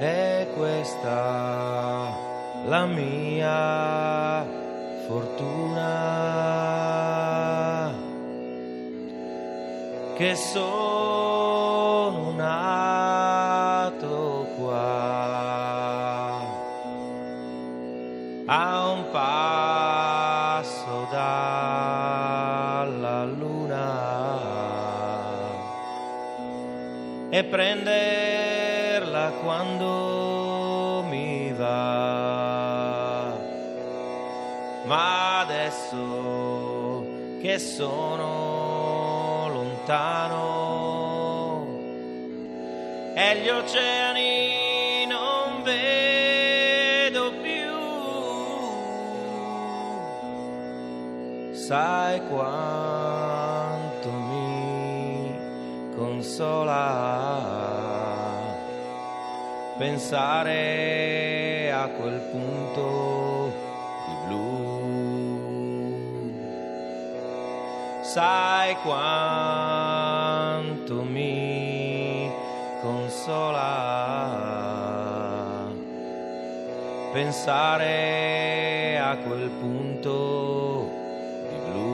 è questa la mia fortuna. Che sono nato qua a un passo dalla luna e quando mi va. Ma adesso che sono lontano e gli oceani non vedo più, sai quanto mi consola pensare a quel punto di blu. Sai quanto mi consola pensare a quel punto di blu.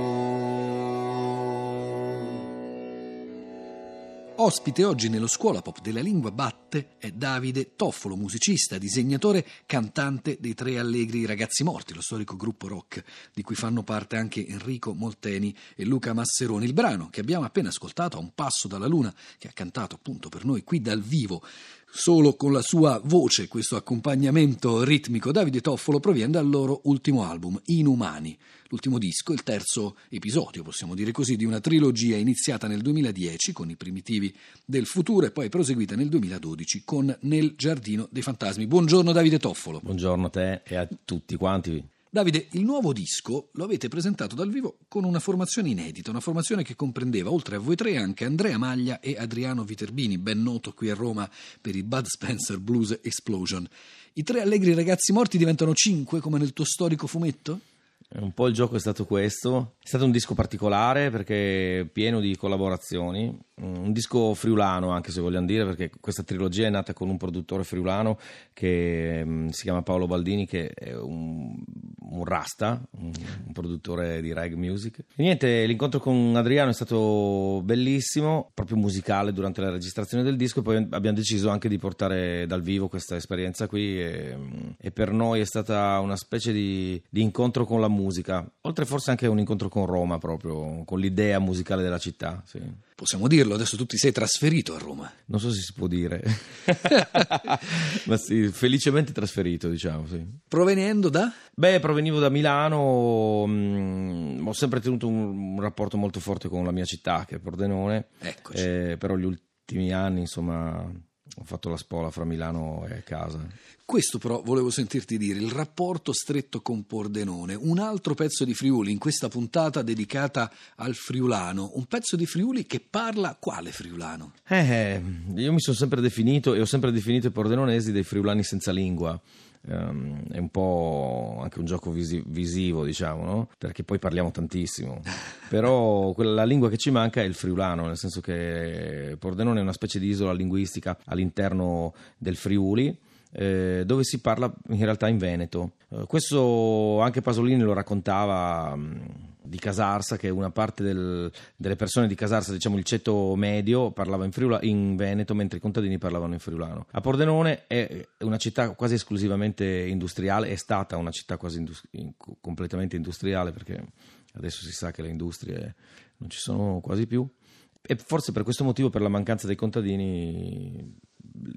Ospite oggi nello Scuola Pop della Lingua Batte è Davide Toffolo, musicista, disegnatore, cantante dei Tre Allegri Ragazzi Morti, lo storico gruppo rock di cui fanno parte anche Enrico Molteni e Luca Masseroni. Il brano che abbiamo appena ascoltato, A un passo dalla luna, che ha cantato appunto per noi qui dal vivo, solo con la sua voce, questo accompagnamento ritmico, Davide Toffolo proviene dal loro ultimo album, Inumani, l'ultimo disco, il terzo episodio, possiamo dire così, di una trilogia iniziata nel 2010 con i primitivi del futuro e poi proseguita nel 2012 con Nel Giardino dei Fantasmi. Buongiorno Davide Toffolo. Buongiorno a te e a tutti quanti. Davide, il nuovo disco lo avete presentato dal vivo con una formazione inedita, una formazione che comprendeva oltre a voi tre anche Andrea Maglia e Adriano Viterbini, ben noto qui a Roma per il Bud Spencer Blues Explosion. I tre allegri ragazzi morti diventano cinque come nel tuo storico fumetto? Un po' il gioco è stato questo. È stato un disco particolare perché pieno di collaborazioni. Un disco friulano, anche se vogliamo dire, perché questa trilogia è nata con un produttore friulano che um, si chiama Paolo Baldini, che è un, un rasta, un, un, produttore di reg music. E niente, l'incontro con Adriano è stato bellissimo, proprio musicale durante la registrazione del disco. E poi abbiamo deciso anche di portare dal vivo questa esperienza qui. E, e per noi è stata una specie di, di incontro con la musica, oltre forse anche un incontro con Roma, proprio con l'idea musicale della città. Sì. Possiamo dirlo, adesso tu ti sei trasferito a Roma. Non so se si può dire, ma sì, felicemente trasferito, diciamo. Sì. Provenendo da? Beh, provenivo da Milano, mh, ho sempre tenuto un, un, rapporto molto forte con la mia città, che è Pordenone. Eh, però gli ultimi anni, insomma, ho fatto la spola fra Milano e casa. Questo però volevo sentirti dire, il rapporto stretto con Pordenone, un altro pezzo di Friuli in questa puntata dedicata al friulano, un pezzo di Friuli che parla quale friulano? Eh, io mi sono sempre definito e ho sempre definito i pordenonesi dei friulani senza lingua. Um, è un po' anche un gioco visi- visivo, diciamo, no? Perché poi parliamo tantissimo. Però quella, la lingua che ci manca è il friulano, nel senso che Pordenone è una specie di isola linguistica all'interno del Friuli. Eh, dove si parla in realtà in Veneto. Eh, questo anche Pasolini lo raccontava di Casarsa, che una parte del, delle persone di Casarsa, diciamo il ceto medio, parlava in, Friula, in Veneto, mentre i contadini parlavano in friulano. A Pordenone è una città quasi esclusivamente industriale, è stata una città quasi industri- completamente industriale, perché adesso si sa che le industrie non ci sono quasi più. E forse per questo motivo, per la mancanza dei contadini,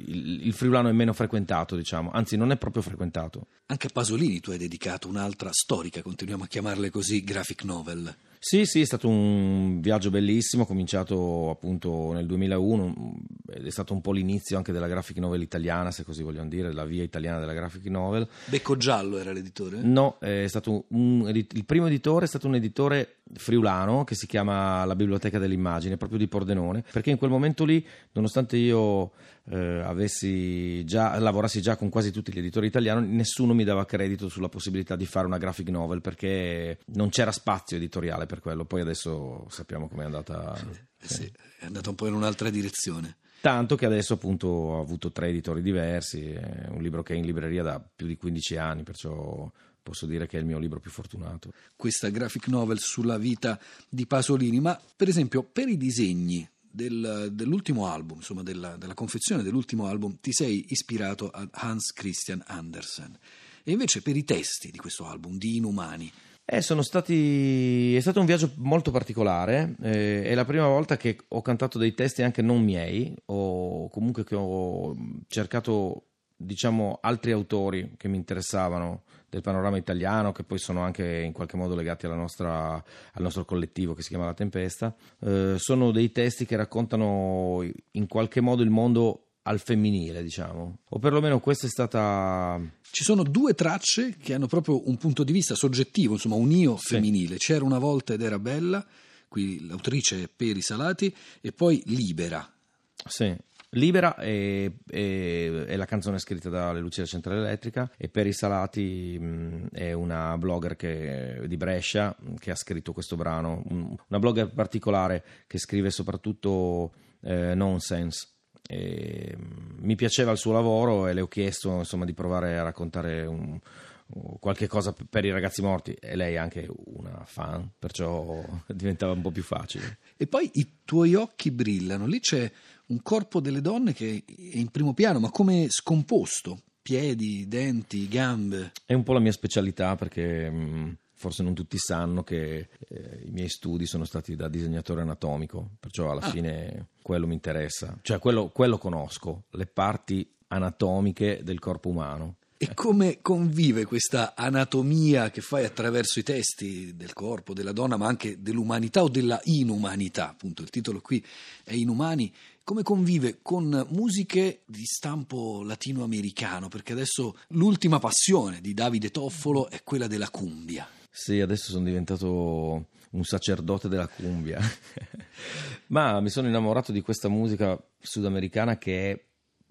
il, il, friulano è meno frequentato, diciamo, anzi non è proprio frequentato. Anche a Pasolini tu hai dedicato un'altra storica, continuiamo a chiamarle così, graphic novel. Sì, sì, è stato un viaggio bellissimo, cominciato appunto nel 2001 ed è stato un po' l'inizio anche della graphic novel italiana, se così vogliamo dire, la via italiana della graphic novel. Becco Giallo era l'editore? No, è stato un, il primo editore è stato un editore friulano che si chiama La Biblioteca dell'Immagine, proprio di Pordenone, perché in quel momento lì, nonostante io eh, avessi già, lavorassi già con quasi tutti gli editori italiani, nessuno mi dava credito sulla possibilità di fare una graphic novel perché non c'era spazio editoriale per quello. Poi adesso sappiamo com'è andata. Sì, sì. Sì, è andata un po' in un'altra direzione. Tanto che adesso appunto ho avuto tre editori diversi, è un libro che è in libreria da più di 15 anni, perciò posso dire che è il mio libro più fortunato. Questa graphic novel sulla vita di Pasolini, ma per esempio per i disegni del, dell'ultimo album, insomma della, della, confezione dell'ultimo album, ti sei ispirato a Hans Christian Andersen. E invece per i testi di questo album, di Inumani, eh, stati... È stato un viaggio molto particolare, eh, è la prima volta che ho cantato dei testi anche non miei, o comunque che ho cercato, diciamo, altri autori che mi interessavano del panorama italiano, che poi sono anche in qualche modo legati nostra, al nostro collettivo che si chiama La Tempesta. Eh, sono dei testi che raccontano in qualche modo il mondo al femminile, diciamo. O perlomeno questa è stata. Ci sono due tracce che hanno proprio un punto di vista soggettivo, insomma, un io sì. femminile. C'era una volta ed era bella, qui l'autrice è Peri Salati, e poi Libera. Sì. Libera è, è, è, la canzone scritta da Lucia Centrale Elettrica e Peri Salati mh, è una blogger che, di Brescia che ha scritto questo brano, una blogger particolare che scrive soprattutto eh, nonsense. E, mm, mi piaceva il suo lavoro e le ho chiesto insomma, di provare a raccontare un, qualche cosa per i ragazzi morti e lei è anche una fan, perciò diventava un po' più facile. E poi i tuoi occhi brillano, lì c'è un corpo delle donne che è in primo piano, ma come scomposto, piedi, denti, gambe. È un po' la mia specialità perché mh, mm, forse non tutti sanno che eh, i miei studi sono stati da disegnatore anatomico, perciò alla ah. fine quello mi interessa, cioè quello, quello conosco, le parti anatomiche del corpo umano. E come convive questa anatomia che fai attraverso i testi del corpo, della donna, ma anche dell'umanità o della inumanità? Appunto, il titolo qui è Inumani. Come convive con musiche di stampo latinoamericano? Perché adesso l'ultima passione di Davide Toffolo è quella della cumbia. Sì, adesso sono diventato un sacerdote della cumbia. Ma mi sono innamorato di questa musica sudamericana che è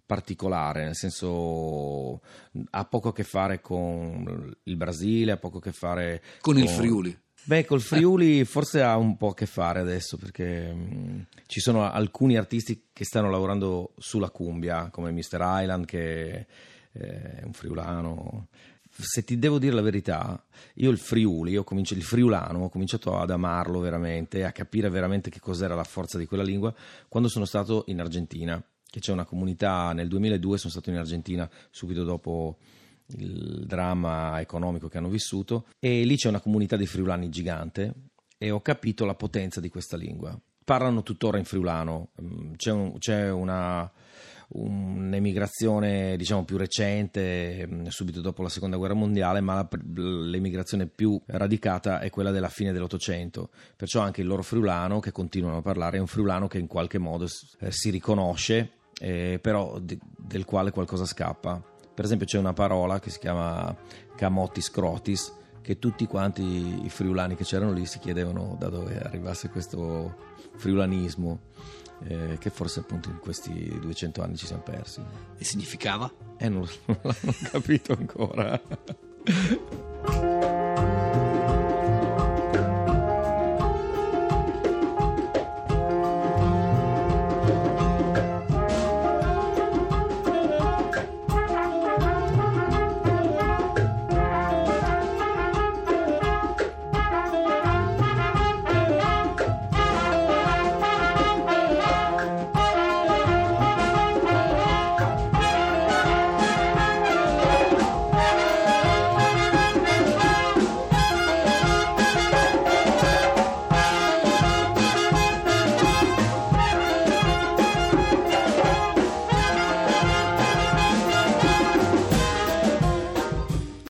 particolare, nel senso ha poco a che fare con il Brasile, ha poco a che fare con, con... il Friuli. Beh, col Friuli forse ha un po' a che fare adesso perché mh, ci sono alcuni artisti che stanno lavorando sulla cumbia, come Mr. Island che è un friulano se ti devo dire la verità, io il Friuli, io cominci, il friulano, ho cominciato ad amarlo veramente, a capire veramente che cos'era la forza di quella lingua quando sono stato in Argentina, che c'è una comunità, nel 2002 sono stato in Argentina subito dopo il dramma economico che hanno vissuto e lì c'è una comunità di friulani gigante e ho capito la potenza di questa lingua. Parlano tuttora in friulano, mm, c'è, un, c'è una un'emigrazione diciamo più recente, mm, subito dopo la seconda guerra mondiale, ma l'emigrazione più radicata è quella della fine dell'Ottocento. Perciò anche il loro friulano, che continuano a parlare, è un friulano che in qualche modo eh, si riconosce, eh, però de- del quale qualcosa scappa. Per esempio c'è una parola che si chiama camotti scrotis, che tutti quanti i friulani che c'erano lì si chiedevano da dove arrivasse questo friulanismo eh, che forse appunto in questi 200 anni ci siamo persi. E significava? Eh, non, non l'hanno capito ancora.